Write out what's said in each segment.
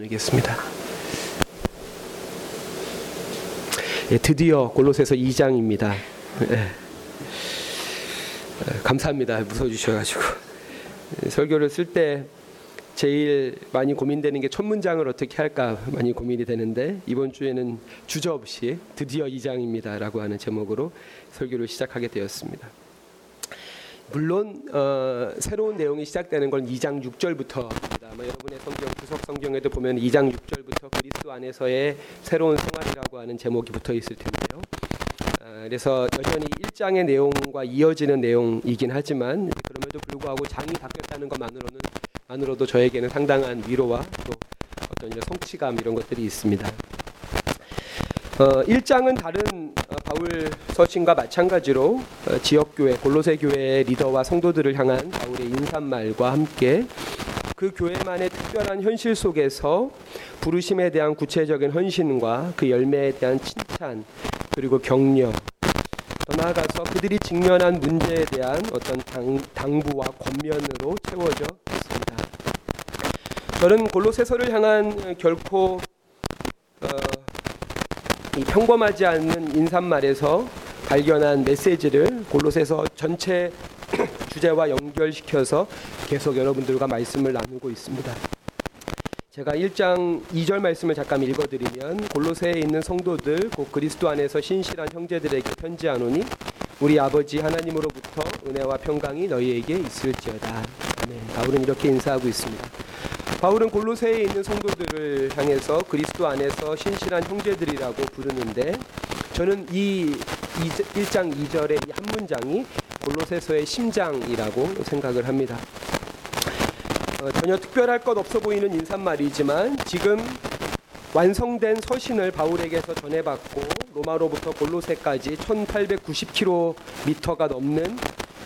나누겠습니다. 예, 드디어 골로새서 2장입니다. 예. 감사합니다. 웃어주셔가지고 설교를 쓸 때 제일 많이 고민되는 게 첫 문장을 어떻게 할까 많이 고민이 되는데 이번 주에는 주저 없이 드디어 2장입니다라고 하는 제목으로 설교를 시작하게 되었습니다. 물론 어, 새로운 내용이 시작되는 건 2장 6절부터입니다. 아마 여러분의 성경 구석 성경에도 보면 2장 6절부터 그리스도 안에서의 새로운 생활이라고 하는 제목이 붙어 있을 텐데요. 아, 그래서 여전히 1장의 내용과 이어지는 내용이긴 하지만 그럼에도 불구하고 장이 바뀌었다는 것만으로는 만으로도 저에게는 상당한 위로와 또 어떤 성취감 이런 것들이 있습니다. 어, 1장은 다른 어, 바울 서신과 마찬가지로 어, 지역 교회 골로새 교회의 리더와 성도들을 향한 바울의 인사말과 함께 그 교회만의 특별한 현실 속에서 부르심에 대한 구체적인 헌신과 그 열매에 대한 칭찬 그리고 격려 더 나아가서 그들이 직면한 문제에 대한 어떤 당, 당부와 권면으로 채워져 있습니다. 저는 골로새서를 향한 결코 어, 이 평범하지 않은 인사말에서 발견한 메시지를 골로새서 전체 주제와 연결시켜서 계속 여러분들과 말씀을 나누고 있습니다. 제가 1장 2절 말씀을 잠깐 읽어드리면 골로새에 있는 성도들 곧 그리스도 안에서 신실한 형제들에게 편지하노니 우리 아버지 하나님으로부터 은혜와 평강이 너희에게 있을지어다. 아멘. 바울은 이렇게 인사하고 있습니다. 바울은 골로새에 있는 성도들을 향해서 그리스도 안에서 신실한 형제들이라고 부르는데 저는 이 1장 2절의 이 한 문장이 골로새서의 심장이라고 생각을 합니다. 어, 전혀 특별할 것 없어 보이는 인사말이지만 지금 완성된 서신을 바울에게서 전해받고 로마로부터 골로새까지 1890km가 넘는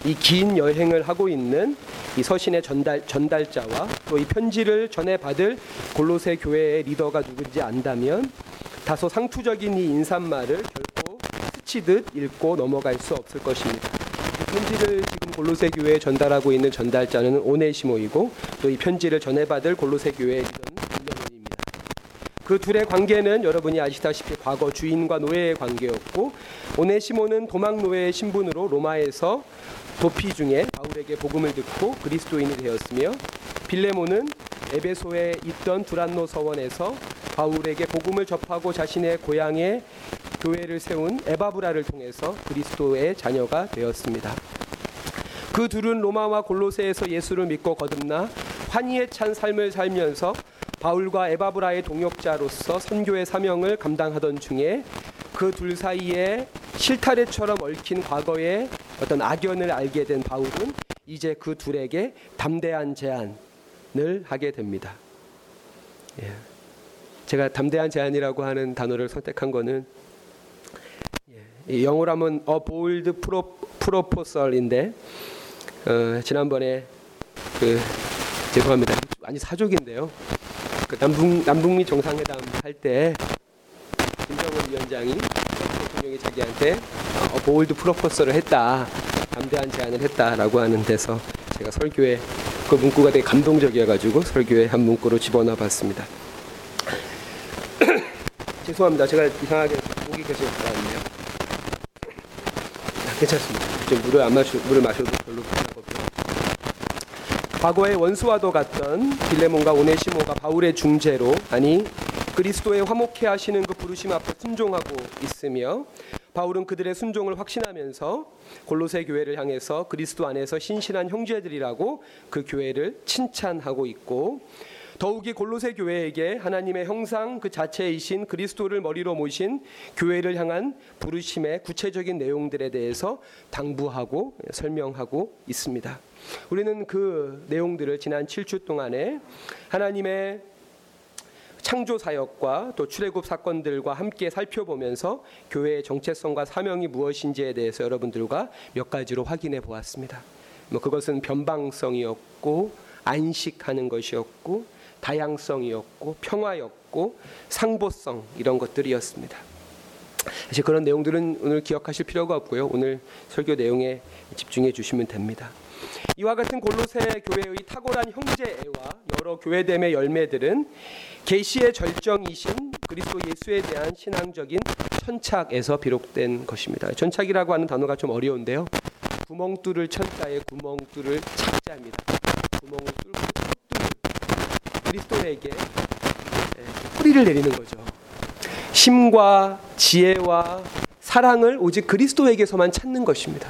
이 긴 여행을 하고 있는 이 서신의 전달 전달자와 또 이 편지를 전해 받을 골로새 교회의 리더가 누군지 안다면 다소 상투적인 이 인사말을 결코 스치듯 읽고 넘어갈 수 없을 것입니다. 이 편지를 지금 골로새 교회에 전달하고 있는 전달자는 오네시모이고 또 이 편지를 전해 받을 골로새 교회의 빌레몬입니다. 그 둘의 관계는 여러분이 아시다시피 과거 주인과 노예의 관계였고 오네시모는 도망 노예의 신분으로 로마에서 도피 중에 바울에게 복음을 듣고 그리스도인이 되었으며 빌레모는 에베소에 있던 두란노 서원에서 바울에게 복음을 접하고 자신의 고향에 교회를 세운 에바브라를 통해서 그리스도의 자녀가 되었습니다. 그 둘은 로마와 골로새에서 예수를 믿고 거듭나 환희에 찬 삶을 살면서 바울과 에바브라의 동역자로서 선교의 사명을 감당하던 중에 그 둘 사이에 실타래처럼 얽힌 과거의 어떤 악연을 알게 된 바울은 이제 그 둘에게 담대한 제안을 하게 됩니다. 예. 제가 담대한 제안이라고 하는 단어를 선택한 거는 예. 영어로 하면 a bold proposal인데 어, 지난번에 그 죄송합니다. 아니 사족인데요. 그 남북 남북미 정상회담 할 때 김정은 위원장이 대통령이 자기한테 어, 보울드 프로포서를 했다, 담대한 제안을 했다라고 하는 데서 제가 설교에 그 문구가 되게 감동적이어가지고 설교에 한 문구로 집어넣어 봤습니다. 죄송합니다. 제가 이상하게 목이 계속. 아, 괜찮습니다. 좀 물을 안 마셔 물을 마셔도 별로 불편하고요. 과거의 원수와도 같던 빌레몬과 오네시모가 바울의 중재로 아니 그리스도의 화목해 하시는 그 부르심 앞에 순종하고 있으며 바울은 그들의 순종을 확신하면서 골로새 교회를 향해서 그리스도 안에서 신실한 형제들이라고 그 교회를 칭찬하고 있고 더욱이 골로새 교회에게 하나님의 형상 그 자체이신 그리스도를 머리로 모신 교회를 향한 부르심의 구체적인 내용들에 대해서 당부하고 설명하고 있습니다. 우리는 그 내용들을 지난 7주 동안에 하나님의 창조 사역과 또 출애굽 사건들과 함께 살펴보면서 교회의 정체성과 사명이 무엇인지에 대해서 여러분들과 몇 가지로 확인해 보았습니다. 뭐 그것은 변방성이었고 안식하는 것이었고 다양성이었고 평화였고 상보성 이런 것들이었습니다. 사실 그런 내용들은 오늘 기억하실 필요가 없고요. 오늘 설교 내용에 집중해 주시면 됩니다. 이와 같은 골로새 교회의 탁월한 형제애와 앞으로 교회됨의 열매들은 계시의 절정이신 그리스도 예수에 대한 신앙적인 천착에서 비롯된 것입니다. 천착이라고 하는 단어가 좀 어려운데요. 구멍 뚫을 천자에 구멍 뚫을 착자입니다. 구멍을 뚫고 그리스도에게 예, 뿌리를 내리는 거죠. 힘과 지혜와 사랑을 오직 그리스도에게서만 찾는 것입니다.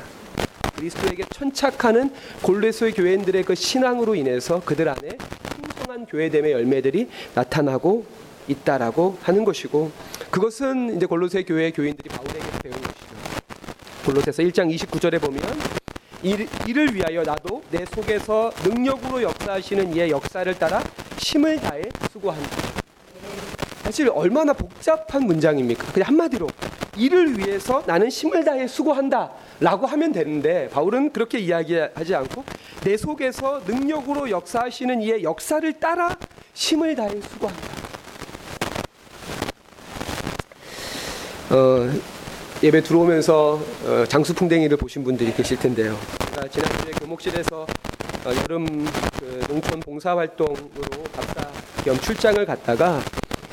그리스도에게 천착하는 골로새 교회인들의 그 신앙으로 인해서 그들 안에 풍성한 교회됨의 열매들이 나타나고 있다라고 하는 것이고 그것은 이제 골로새 교회 교인들이 바울에게 배운 것이죠. 골로새서 1장 29절에 보면 이를 위하여 나도 내 속에서 능력으로 역사하시는 이의 역사를 따라 힘을 다해 수고한다. 사실 얼마나 복잡한 문장입니까? 그냥 한마디로 이를 위해서 나는 힘을 다해 수고한다라고 하면 되는데 바울은 그렇게 이야기하지 않고 내 속에서 능력으로 역사하시는 이의 역사를 따라 힘을 다해 수고한다. 어, 예배 들어오면서 어, 장수풍뎅이를 보신 분들이 계실 텐데요. 지난주에 교목실에서 어, 여름 그 농촌 봉사활동으로 박사 겸 출장을 갔다가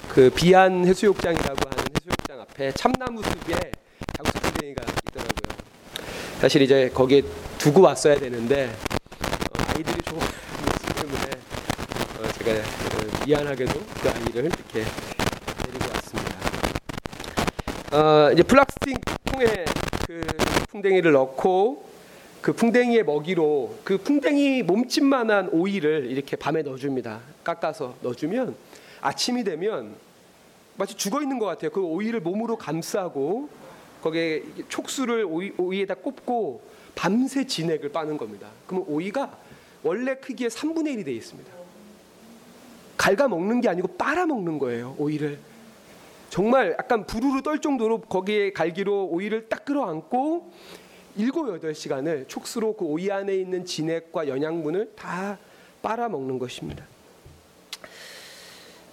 그 비안 해수욕장이라고 하는 해수욕장 앞에 참나무 숲에 장수풍뎅이가 있더라고요. 사실 이제 거기에 두고 왔어야 되는데 어, 아이들이 조금 때문에 어, 제가 어, 미안하게도 그 아이를 이렇게 데리고 왔습니다. 어, 이제 플라스틱 통에 그 풍뎅이를 넣고 그 풍뎅이의 먹이로 그 풍뎅이 몸집만한 오이를 이렇게 밤에 넣어줍니다. 깎아서 넣어주면 아침이 되면 마치 죽어 있는 것 같아요. 그 오이를 몸으로 감싸고 거기에 촉수를 오이, 오이에다 꼽고 밤새 진액을 빠는 겁니다. 그러면 오이가 원래 크기의 3분의 1이 되어 있습니다. 갉아 먹는 게 아니고 빨아 먹는 거예요. 오이를. 정말 약간 부르르 떨 정도로 거기에 갈기로 오이를 딱 끌어안고 일곱 여덟 시간을 촉수로 그 오이 안에 있는 진액과 영양분을 다 빨아 먹는 것입니다.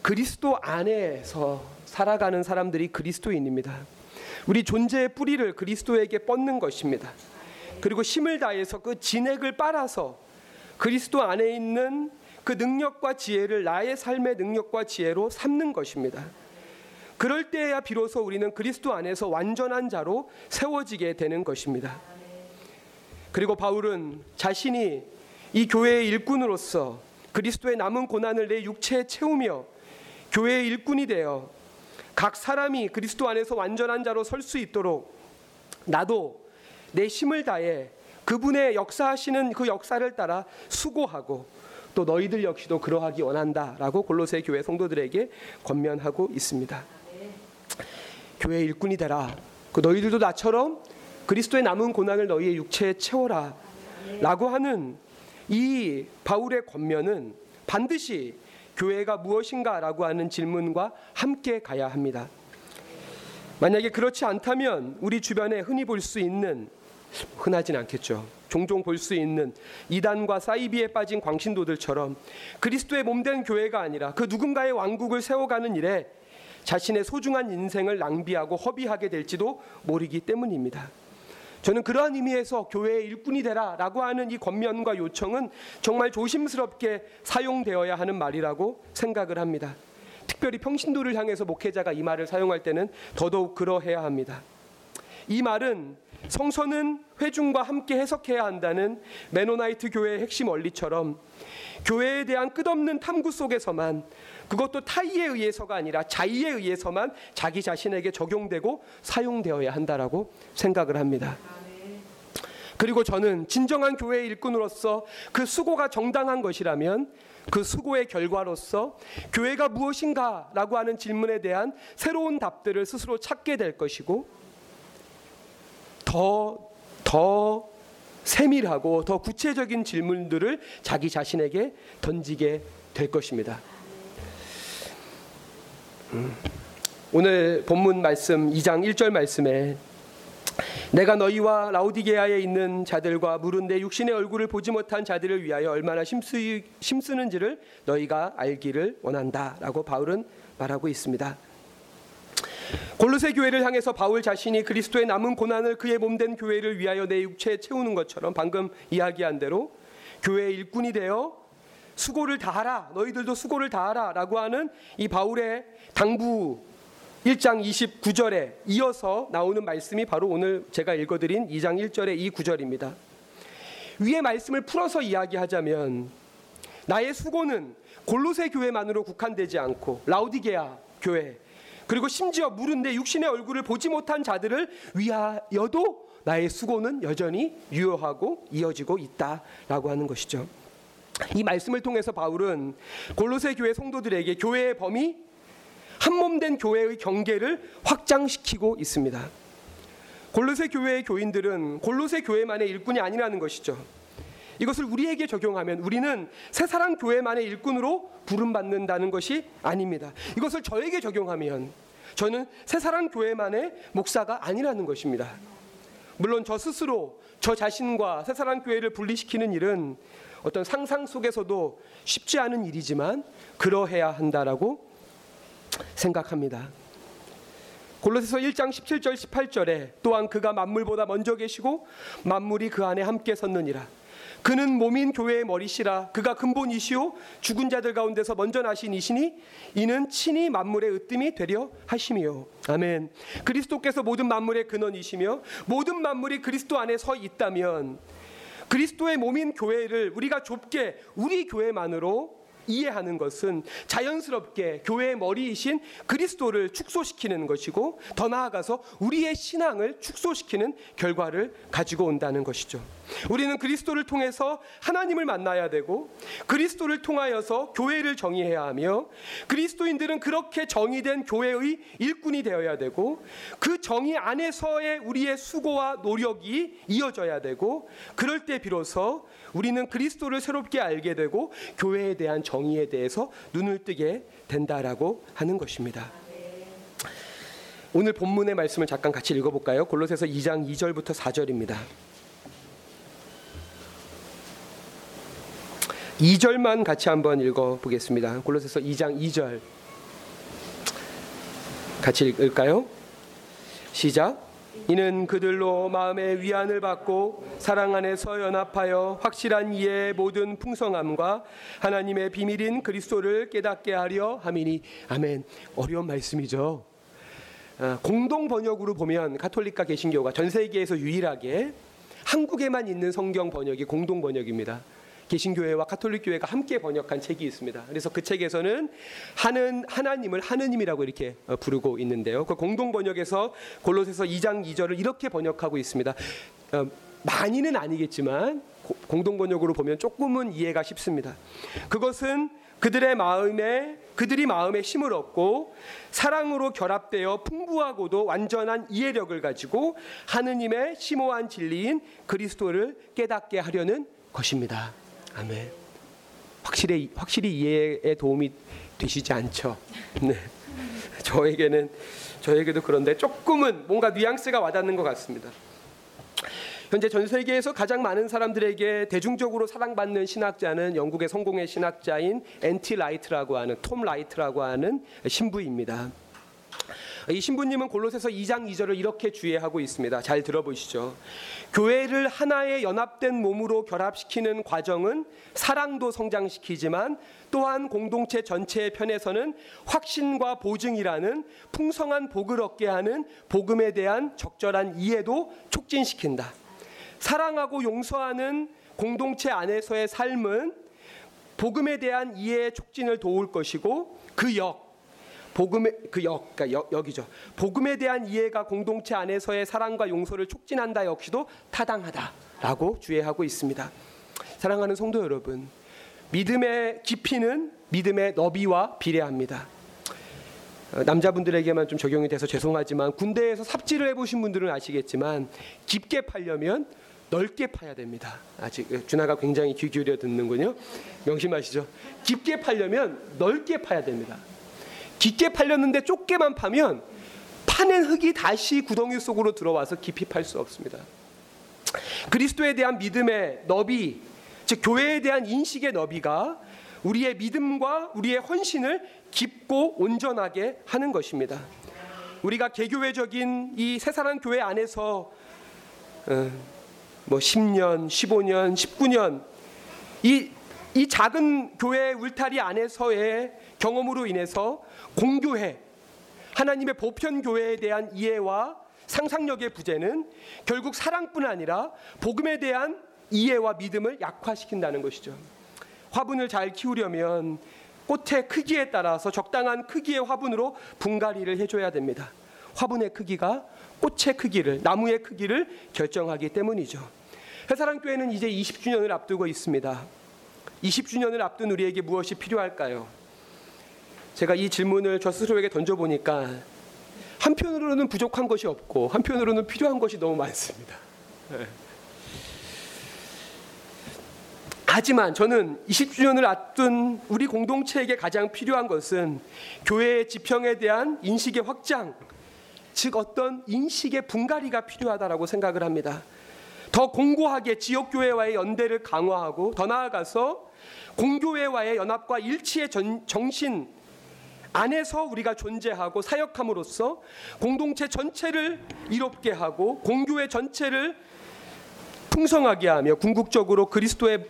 그리스도 안에서 살아가는 사람들이 그리스도인입니다. 우리 존재의 뿌리를 그리스도에게 뻗는 것입니다. 그리고 힘을 다해서 그 진액을 빨아서 그리스도 안에 있는 그 능력과 지혜를 나의 삶의 능력과 지혜로 삼는 것입니다. 그럴 때야 비로소 우리는 그리스도 안에서 완전한 자로 세워지게 되는 것입니다. 그리고 바울은 자신이 이 교회의 일꾼으로서 그리스도의 남은 고난을 내 육체에 채우며 교회의 일꾼이 되어 각 사람이 그리스도 안에서 완전한 자로 설 수 있도록 나도 내 힘을 다해 그분의 역사하시는 그 역사를 따라 수고하고 또 너희들 역시도 그러하기 원한다라고 골로새 교회 성도들에게 권면하고 있습니다. 교회 일꾼이 되라. 그 너희들도 나처럼 그리스도의 남은 고난을 너희의 육체에 채워라. 라고 하는 이 바울의 권면은 반드시 교회가 무엇인가라고 하는 질문과 함께 가야 합니다. 만약에 그렇지 않다면 우리 주변에 흔히 볼 수 있는 흔하진 않겠죠. 종종 볼 수 있는 이단과 사이비에 빠진 광신도들처럼 그리스도의 몸 된 교회가 아니라 그 누군가의 왕국을 세워가는 일에 자신의 소중한 인생을 낭비하고 허비하게 될지도 모르기 때문입니다. 저는 그러한 의미에서 교회의 일꾼이 되라라고 하는 이 권면과 요청은 정말 조심스럽게 사용되어야 하는 말이라고 생각을 합니다. 특별히 평신도를 향해서 목회자가 이 말을 사용할 때는 더더욱 그러해야 합니다. 이 말은 성서는 회중과 함께 해석해야 한다는 메노나이트 교회의 핵심 원리처럼 교회에 대한 끝없는 탐구 속에서만 그것도 타의에 의해서가 아니라 자의에 의해서만 자기 자신에게 적용되고 사용되어야 한다라고 생각을 합니다. 그리고 저는 진정한 교회의 일꾼으로서 그 수고가 정당한 것이라면 그 수고의 결과로서 교회가 무엇인가라고 하는 질문에 대한 새로운 답들을 스스로 찾게 될 것이고 더, 더 세밀하고 더 구체적인 질문들을 자기 자신에게 던지게 될 것입니다. 음. 오늘 본문 말씀 2장 1절 말씀에 내가 너희와 라우디게아에 있는 자들과 물은데 육신의 얼굴을 보지 못한 자들을 위하여 얼마나 힘쓰, 힘쓰는지를 너희가 알기를 원한다라고 바울은 말하고 있습니다. 골로새 교회를 향해서 바울 자신이 그리스도의 남은 고난을 그의 몸된 교회를 위하여 내 육체에 채우는 것처럼 방금 이야기한 대로 교회의 일꾼이 되어 수고를 다하라. 너희들도 수고를 다하라라고 하는 이 바울의 당부 1장 29절에 이어서 나오는 말씀이 바로 오늘 제가 읽어드린 2장 1절의 이 구절입니다. 위의 말씀을 풀어서 이야기하자면 나의 수고는 골로새 교회만으로 국한되지 않고 라우디게아 교회 그리고 심지어 물은 내 육신의 얼굴을 보지 못한 자들을 위하여도 나의 수고는 여전히 유효하고 이어지고 있다라고 하는 것이죠. 이 말씀을 통해서 바울은 골로새 교회 성도들에게 교회의 범위 한몸된 교회의 경계를 확장시키고 있습니다. 골로새 교회의 교인들은 골로새 교회만의 일꾼이 아니라는 것이죠. 이것을 우리에게 적용하면 우리는 새사랑 교회만의 일꾼으로 부름받는다는 것이 아닙니다. 이것을 저에게 적용하면 저는 새사랑 교회만의 목사가 아니라는 것입니다. 물론 저 스스로 저 자신과 새사랑 교회를 분리시키는 일은 어떤 상상 속에서도 쉽지 않은 일이지만 그러해야 한다라고 생각합니다. 골로새서 1장 17절 18절에 또한 그가 만물보다 먼저 계시고 만물이 그 안에 함께 섰느니라. 그는 몸인 교회의 머리시라. 그가 근본이시오 죽은 자들 가운데서 먼저 나신 이시니 이는 친히 만물의 으뜸이 되려 하심이요. 아멘. 그리스도께서 모든 만물의 근원이시며 모든 만물이 그리스도 안에 서 있다면 그리스도의 몸인 교회를 우리가 좁게 우리 교회만으로 이해하는 것은 자연스럽게 교회의 머리이신 그리스도를 축소시키는 것이고 더 나아가서 우리의 신앙을 축소시키는 결과를 가지고 온다는 것이죠. 우리는 그리스도를 통해서 하나님을 만나야 되고 그리스도를 통하여서 교회를 정의해야 하며 그리스도인들은 그렇게 정의된 교회의 일꾼이 되어야 되고 그 정의 안에서의 우리의 수고와 노력이 이어져야 되고 그럴 때 비로소 우리는 그리스도를 새롭게 알게 되고 교회에 대한 정의에 대해서 눈을 뜨게 된다라고 하는 것입니다. 오늘 본문의 말씀을 잠깐 같이 읽어볼까요? 골로새서 2장 2절부터 4절입니다. 2절만 같이 한번 읽어 보겠습니다. 골로새서 2장 2절 같이 읽을까요? 시작. 이는 그들로 마음의 위안을 받고 사랑 안에서 연합하여 확실한 이해의 모든 풍성함과 하나님의 비밀인 그리스도를 깨닫게 하려 함이니 아멘. 어려운 말씀이죠. 아, 공동 번역으로 보면 가톨릭과 개신교가 전 세계에서 유일하게 한국에만 있는 성경 번역이 공동 번역입니다. 개신교회와 카톨릭 교회가 함께 번역한 책이 있습니다. 그래서 그 책에서는 하는 하나님을 하느님이라고 이렇게 어, 부르고 있는데요. 그 공동 번역에서 골로새서 2장 2절을 이렇게 번역하고 있습니다. 어, 많이는 아니겠지만 공동 번역으로 보면 조금은 이해가 쉽습니다. 그것은 그들의 마음에 그들이 마음에 힘을 얻고 사랑으로 결합되어 풍부하고도 완전한 이해력을 가지고 하느님의 심오한 진리인 그리스도를 깨닫게 하려는 것입니다. 아멘. 확실히 확실히 이해에 도움이 되시지 않죠. 네. 저에게는 저에게도 그런데 조금은 뭔가 뉘앙스가 와닿는 것 같습니다. 현재 전 세계에서 가장 많은 사람들에게 대중적으로 사랑받는 신학자는 영국의 성공회 신학자인 N.T. 라이트라고 하는 톰 라이트라고 하는 신부입니다. 이 신부님은 골로새서 2장 2절을 이렇게 주의하고 있습니다. 잘 들어보시죠. 교회를 하나의 연합된 몸으로 결합시키는 과정은 사랑도 성장시키지만 또한 공동체 전체의 편에서는 확신과 보증이라는 풍성한 복을 얻게 하는 복음에 대한 적절한 이해도 촉진시킨다. 사랑하고 용서하는 공동체 안에서의 삶은 복음에 대한 이해의 촉진을 도울 것이고 그 역, 복음의 그 역, 그러니까 역, 역이죠. 복음에 대한 이해가 공동체 안에서의 사랑과 용서를 촉진한다 역시도 타당하다라고 주의하고 있습니다. 사랑하는 성도 여러분, 믿음의 깊이는 믿음의 너비와 비례합니다. 어, 남자분들에게만 좀 적용이 돼서 죄송하지만 군대에서 삽질을 해보신 분들은 아시겠지만 깊게 팔려면 넓게 파야 됩니다. 아직 준하가 굉장히 귀 기울여 듣는군요. 명심하시죠. 깊게 팔려면 넓게 파야 됩니다. 깊게 팔렸는데 좁게만 파면 파낸 흙이 다시 구덩이 속으로 들어와서 깊이 팔 수 없습니다. 그리스도에 대한 믿음의 너비, 즉 교회에 대한 인식의 너비가 우리의 믿음과 우리의 헌신을 깊고 온전하게 하는 것입니다. 우리가 개교회적인 이 새사랑 교회 안에서 어, 뭐 10년, 15년, 19년 이, 이 작은 교회 울타리 안에서의 경험으로 인해서 공교회 하나님의 보편 교회에 대한 이해와 상상력의 부재는 결국 사랑뿐 아니라 복음에 대한 이해와 믿음을 약화시킨다는 것이죠. 화분을 잘 키우려면 꽃의 크기에 따라서 적당한 크기의 화분으로 분갈이를 해줘야 됩니다. 화분의 크기가 꽃의 크기를 나무의 크기를 결정하기 때문이죠. 회사랑교회는 이제 20주년을 앞두고 있습니다. 20주년을 앞둔 우리에게 무엇이 필요할까요? 제가 이 질문을 저 스스로에게 던져보니까 한편으로는 부족한 것이 없고 한편으로는 필요한 것이 너무 많습니다. 네. 하지만 저는 20주년을 앞둔 우리 공동체에게 가장 필요한 것은 교회의 지평에 대한 인식의 확장, 즉 어떤 인식의 분갈이가 필요하다라고 생각을 합니다. 더 공고하게 지역 교회와의 연대를 강화하고 더 나아가서 공교회와의 연합과 일치의 전, 정신 안에서 우리가 존재하고 사역함으로써 공동체 전체를 이롭게 하고 공교회 전체를 풍성하게 하며 궁극적으로 그리스도의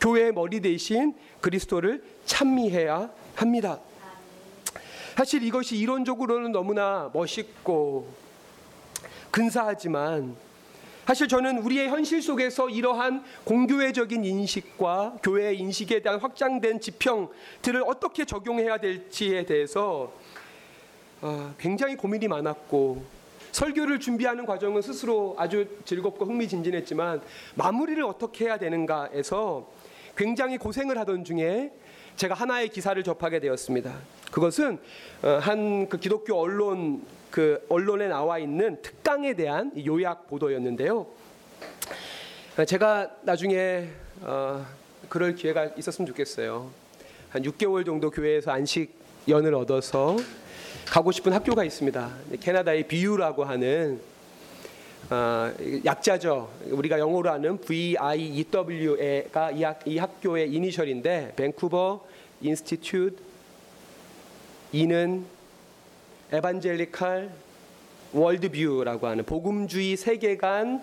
교회의 머리 대신 그리스도를 찬미해야 합니다. 사실 이것이 이론적으로는 너무나 멋있고 근사하지만 사실 저는 우리의 현실 속에서 이러한 공교회적인 인식과 교회 인식에 대한 확장된 지평들을 어떻게 적용해야 될지에 대해서 어, 굉장히 고민이 많았고 설교를 준비하는 과정은 스스로 아주 즐겁고 흥미진진했지만 마무리를 어떻게 해야 되는가에서 굉장히 고생을 하던 중에 제가 하나의 기사를 접하게 되었습니다. 그것은 어, 한그 기독교 언론 그 언론에 나와 있는 특강에 대한 요약 보도였는데요. 어, 제가 나중에 어, 그럴 기회가 있었으면 좋겠어요. 한 6개월 정도 교회에서 안식 연을 얻어서 가고 싶은 학교가 있습니다. 캐나다의 비유라고 하는 어, 약자죠. 우리가 영어로 하는 VIEW가 이, 학, 이 학교의 이니셜인데 밴쿠버 인스티튜트 이는 에반젤리칼 월드뷰라고 하는 복음주의 세계관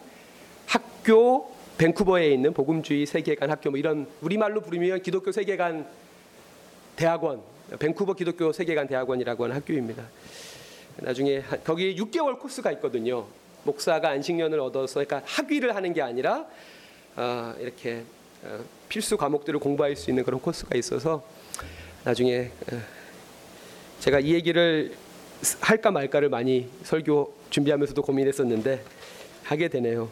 학교 밴쿠버에 있는 복음주의 세계관 학교 뭐 이런 우리말로 부르면 기독교 세계관 대학원 밴쿠버 기독교 세계관 대학원이라고 하는 학교입니다. 나중에 거기에 6개월 코스가 있거든요. 목사가 안식년을 얻어서 그러니까 학위를 하는 게 아니라 어, 이렇게 어, 필수 과목들을 공부할 수 있는 그런 코스가 있어서 나중에 어, 제가 이 얘기를 할까 말까를 많이 설교 준비하면서도 고민했었는데 하게 되네요.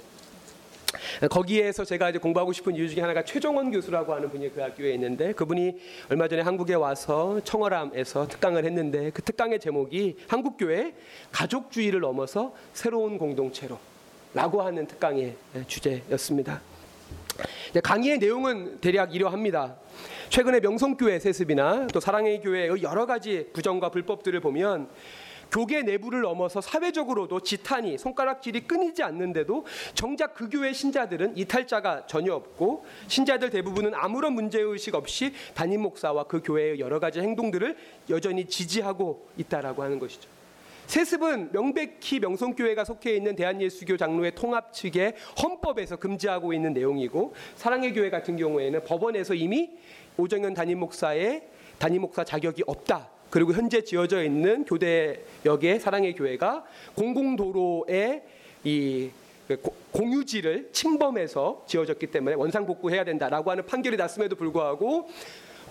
거기에서 제가 이제 공부하고 싶은 이유 중에 하나가 최종원 교수라고 하는 분이 그 학교에 있는데 그분이 얼마 전에 한국에 와서 청어람에서 특강을 했는데 그 특강의 제목이 한국교회 가족주의를 넘어서 새로운 공동체로 라고 하는 특강의 주제였습니다. 강의의 내용은 대략 이러합니다. 최근에 명성교회 세습이나 또 사랑의 교회의 여러 가지 부정과 불법들을 보면 교계 내부를 넘어서 사회적으로도 지탄이 손가락질이 끊이지 않는데도 정작 그 교회 신자들은 이탈자가 전혀 없고 신자들 대부분은 아무런 문제 의식 없이 담임 목사와 그 교회의 여러 가지 행동들을 여전히 지지하고 있다라고 하는 것이죠. 세습은 명백히 명성교회가 속해 있는 대한예수교 장로회 통합 측의 헌법에서 금지하고 있는 내용이고 사랑의 교회 같은 경우에는 법원에서 이미 오정현 담임 목사의 담임 목사 자격이 없다. 그리고 현재 지어져 있는 교대역의 사랑의 교회가 공공도로의 이 공유지를 침범해서 지어졌기 때문에 원상복구해야 된다라고 하는 판결이 났음에도 불구하고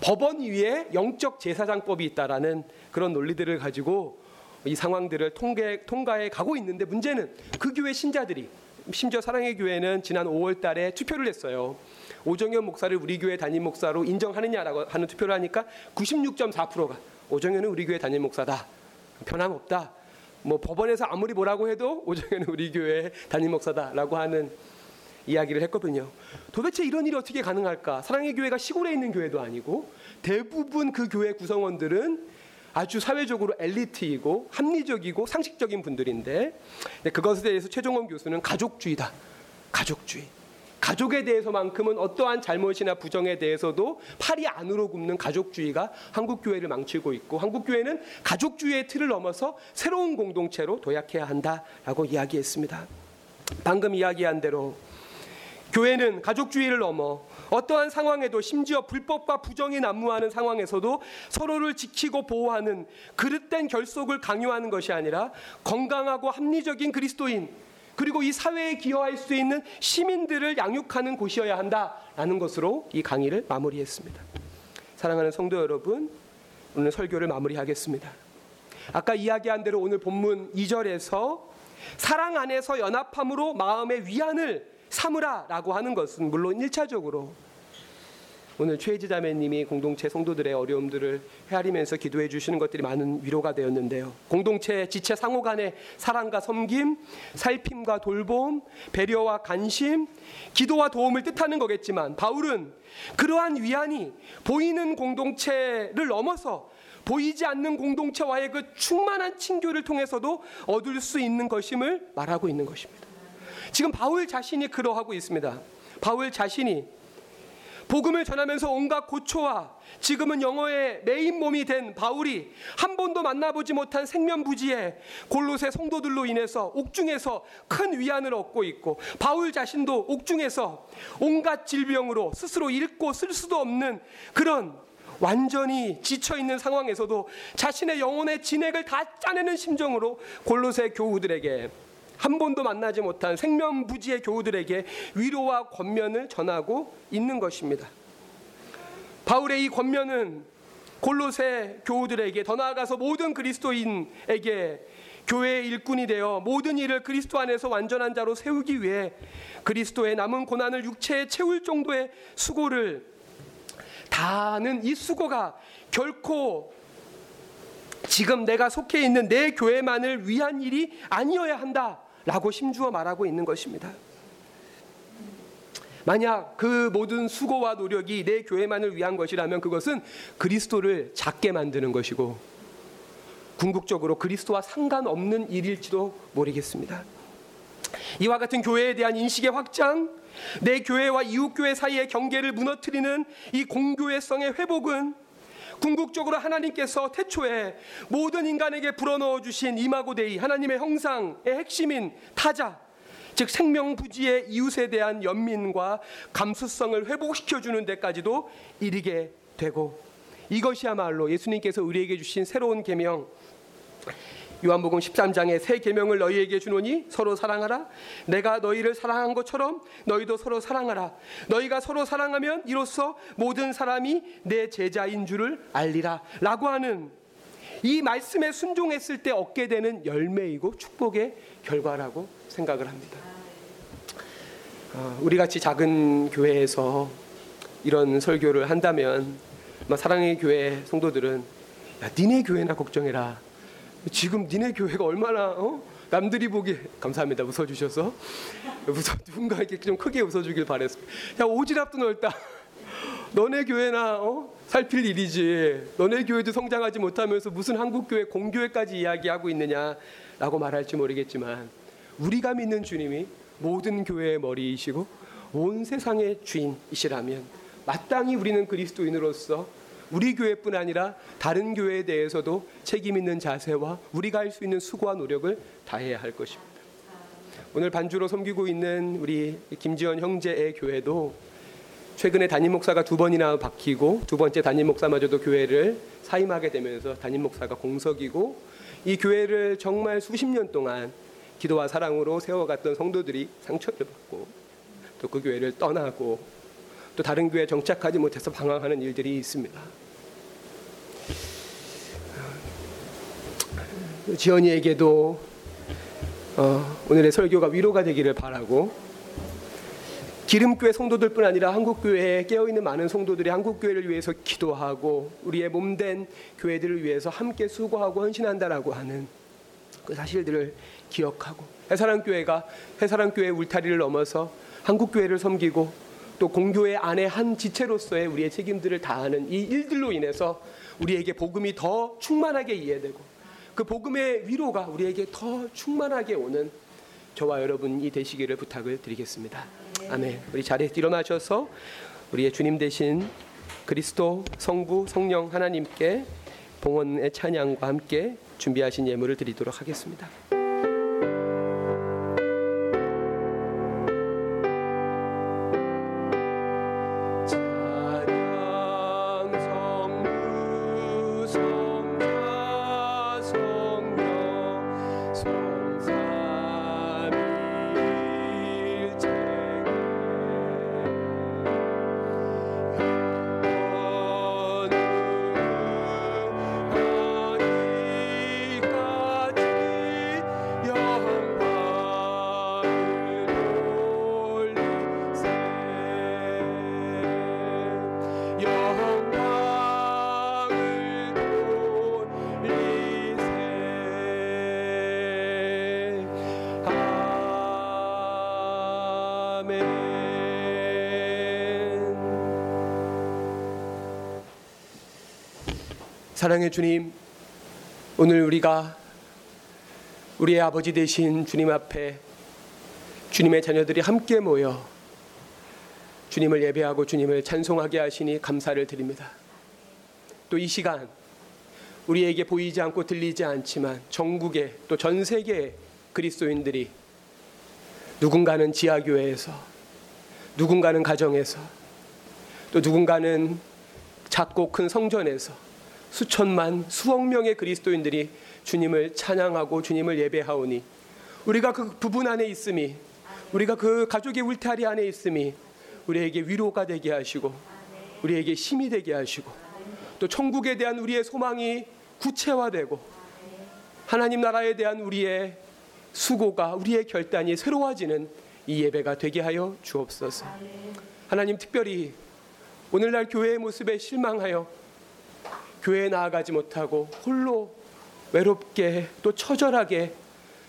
법원 위에 영적 제사장법이 있다라는 그런 논리들을 가지고 이 상황들을 통계, 통과해 가고 있는데 문제는 그 교회 신자들이 심지어 사랑의 교회는 지난 5월 달에 투표를 했어요. 오정현 목사를 우리 교회 담임 목사로 인정하느냐라고 하는 투표를 하니까 96.4%가 오정현은 우리 교회 담임 목사다. 변함없다. 뭐 법원에서 아무리 뭐라고 해도 오정현은 우리 교회 담임 목사다라고 하는 이야기를 했거든요. 도대체 이런 일이 어떻게 가능할까? 사랑의 교회가 시골에 있는 교회도 아니고 대부분 그 교회 구성원들은 아주 사회적으로 엘리트이고 합리적이고 상식적인 분들인데 그것에 대해서 최종원 교수는 가족주의다. 가족주의. 가족에 대해서만큼은 어떠한 잘못이나 부정에 대해서도 팔이 안으로 굽는 가족주의가 한국 교회를 망치고 있고 한국 교회는 가족주의의 틀을 넘어서 새로운 공동체로 도약해야 한다라고 이야기했습니다. 방금 이야기한 대로 교회는 가족주의를 넘어 어떠한 상황에도 심지어 불법과 부정이 난무하는 상황에서도 서로를 지키고 보호하는 그릇된 결속을 강요하는 것이 아니라 건강하고 합리적인 그리스도인 그리고 이 사회에 기여할 수 있는 시민들을 양육하는 곳이어야 한다라는 것으로 이 강의를 마무리했습니다. 사랑하는 성도 여러분, 오늘 설교를 마무리하겠습니다. 아까 이야기한 대로 오늘 본문 2절에서 사랑 안에서 연합함으로 마음의 위안을 삼으라라고 하는 것은 물론 1차적으로 오늘 최지 자매님이 공동체 성도들의 어려움들을 헤아리면서 기도해 주시는 것들이 많은 위로가 되었는데요. 공동체 지체 상호 간의 사랑과 섬김, 살핌과 돌봄, 배려와 관심, 기도와 도움을 뜻하는 거겠지만 바울은 그러한 위안이 보이는 공동체를 넘어서 보이지 않는 공동체와의 그 충만한 친교를 통해서도 얻을 수 있는 것임을 말하고 있는 것입니다. 지금 바울 자신이 그러하고 있습니다. 바울 자신이 복음을 전하면서 온갖 고초와 지금은 영어의 메인 몸이 된 바울이 한 번도 만나보지 못한 생면부지에 골로새 성도들로 인해서 옥중에서 큰 위안을 얻고 있고 바울 자신도 옥중에서 온갖 질병으로 스스로 읽고 쓸 수도 없는 그런 완전히 지쳐 있는 상황에서도 자신의 영혼의 진액을 다 짜내는 심정으로 골로새 교우들에게 한 번도 만나지 못한 생면부지의 교우들에게 위로와 권면을 전하고 있는 것입니다. 바울의 이 권면은 골로새 교우들에게 더 나아가서 모든 그리스도인에게 교회의 일꾼이 되어 모든 일을 그리스도 안에서 완전한 자로 세우기 위해 그리스도의 남은 고난을 육체에 채울 정도의 수고를 다하는 이 수고가 결코 지금 내가 속해 있는 내 교회만을 위한 일이 아니어야 한다 라고 심주어 말하고 있는 것입니다. 만약 그 모든 수고와 노력이 내 교회만을 위한 것이라면 그것은 그리스도를 작게 만드는 것이고 궁극적으로 그리스도와 상관없는 일일지도 모르겠습니다. 이와 같은 교회에 대한 인식의 확장, 내 교회와 이웃 교회 사이의 경계를 무너뜨리는 이 공교회성의 회복은 궁극적으로 하나님께서 태초에 모든 인간에게 불어넣어 주신 이마고데이 하나님의 형상의 핵심인 타자 즉 생명부지의 이웃에 대한 연민과 감수성을 회복시켜 주는 데까지도 이르게 되고 이것이야말로 예수님께서 우리에게 주신 새로운 계명 요한복음 13장에 새 계명을 너희에게 주노니 서로 사랑하라 내가 너희를 사랑한 것처럼 너희도 서로 사랑하라 너희가 서로 사랑하면 이로써 모든 사람이 내 제자인 줄을 알리라라고 하는 이 말씀에 순종했을 때 얻게 되는 열매이고 축복의 결과라고 생각을 합니다. 아, 우리 같이 작은 교회에서 이런 설교를 한다면 사랑의 교회 성도들은 야, 니네 교회나 걱정해라. 지금 니네 교회가 얼마나 어? 남들이 보기 감사합니다 웃어주셔서 웃어 누군가 이렇게 좀 크게 웃어주길 바랬습니다. 야 오지랖도 넓다. 너네 교회나 어? 살필 일이지. 너네 교회도 성장하지 못하면서 무슨 한국 교회 공교회까지 이야기하고 있느냐라고 말할지 모르겠지만 우리가 믿는 주님이 모든 교회의 머리이시고 온 세상의 주인이시라면 마땅히 우리는 그리스도인으로서 우리 교회뿐 아니라 다른 교회에 대해서도 책임 있는 자세와 우리가 할 수 있는 수고와 노력을 다해야 할 것입니다. 오늘 반주로 섬기고 있는 우리 김지원 형제의 교회도 최근에 담임 목사가 두 번이나 바뀌고 두 번째 담임 목사마저도 교회를 사임하게 되면서 담임 목사가 공석이고 이 교회를 정말 수십 년 동안 기도와 사랑으로 세워갔던 성도들이 상처를 받고 또 그 교회를 떠나고 또 다른 교회에 정착하지 못해서 방황하는 일들이 있습니다. 지연이에게도 어, 오늘의 설교가 위로가 되기를 바라고 기름교회 성도들뿐 아니라 한국교회에 깨어있는 많은 성도들이 한국교회를 위해서 기도하고 우리의 몸된 교회들을 위해서 함께 수고하고 헌신한다라고 하는 그 사실들을 기억하고 해사랑교회가 해사랑교회 울타리를 넘어서 한국교회를 섬기고 또 공교회 안에 한 지체로서의 우리의 책임들을 다하는 이 일들로 인해서 우리에게 복음이 더 충만하게 이해되고 그 복음의 위로가 우리에게 더 충만하게 오는 저와 여러분이 되시기를 부탁을 드리겠습니다. 아멘. 우리 자리에 일어나셔서 우리의 주님 대신 그리스도 성부 성령 하나님께 봉헌의 찬양과 함께 준비하신 예물을 드리도록 하겠습니다. 사랑의 주님, 오늘 우리가 우리의 아버지 되신 주님 앞에 주님의 자녀들이 함께 모여 주님을 예배하고 주님을 찬송하게 하시니 감사를 드립니다. 또 이 시간 우리에게 보이지 않고 들리지 않지만 전국에 또 전 세계의 그리스도인들이 누군가는 지하교회에서 누군가는 가정에서 또 누군가는 작고 큰 성전에서 수천만 수억 명의 그리스도인들이 주님을 찬양하고 주님을 예배하오니 우리가 그 부분 안에 있음이 우리가 그 가족의 울타리 안에 있음이 우리에게 위로가 되게 하시고 우리에게 힘이 되게 하시고 또 천국에 대한 우리의 소망이 구체화되고 하나님 나라에 대한 우리의 수고가 우리의 결단이 새로워지는 이 예배가 되게 하여 주옵소서. 하나님 특별히 오늘날 교회의 모습에 실망하여 교회에 나아가지 못하고 홀로 외롭게 또 처절하게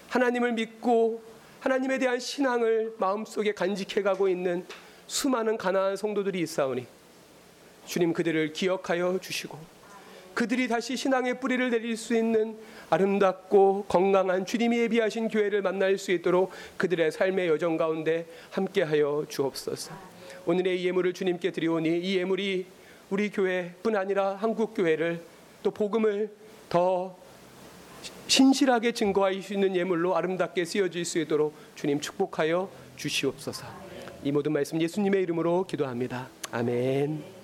하나님을 믿고 하나님에 대한 신앙을 마음속에 간직해 가고 있는 수많은 가난한 성도들이 있사오니 주님 그들을 기억하여 주시고 그들이 다시 신앙의 뿌리를 내릴 수 있는 아름답고 건강한 주님이 예비하신 교회를 만날 수 있도록 그들의 삶의 여정 가운데 함께하여 주옵소서. 오늘의 이 예물을 주님께 드리오니 이 예물이 우리 교회뿐 아니라 한국 교회를 또 복음을 더 신실하게 증거할 수 있는 예물로 아름답게 쓰여질 수 있도록 주님 축복하여 주시옵소서. 이 모든 말씀 예수님의 이름으로 기도합니다. 아멘.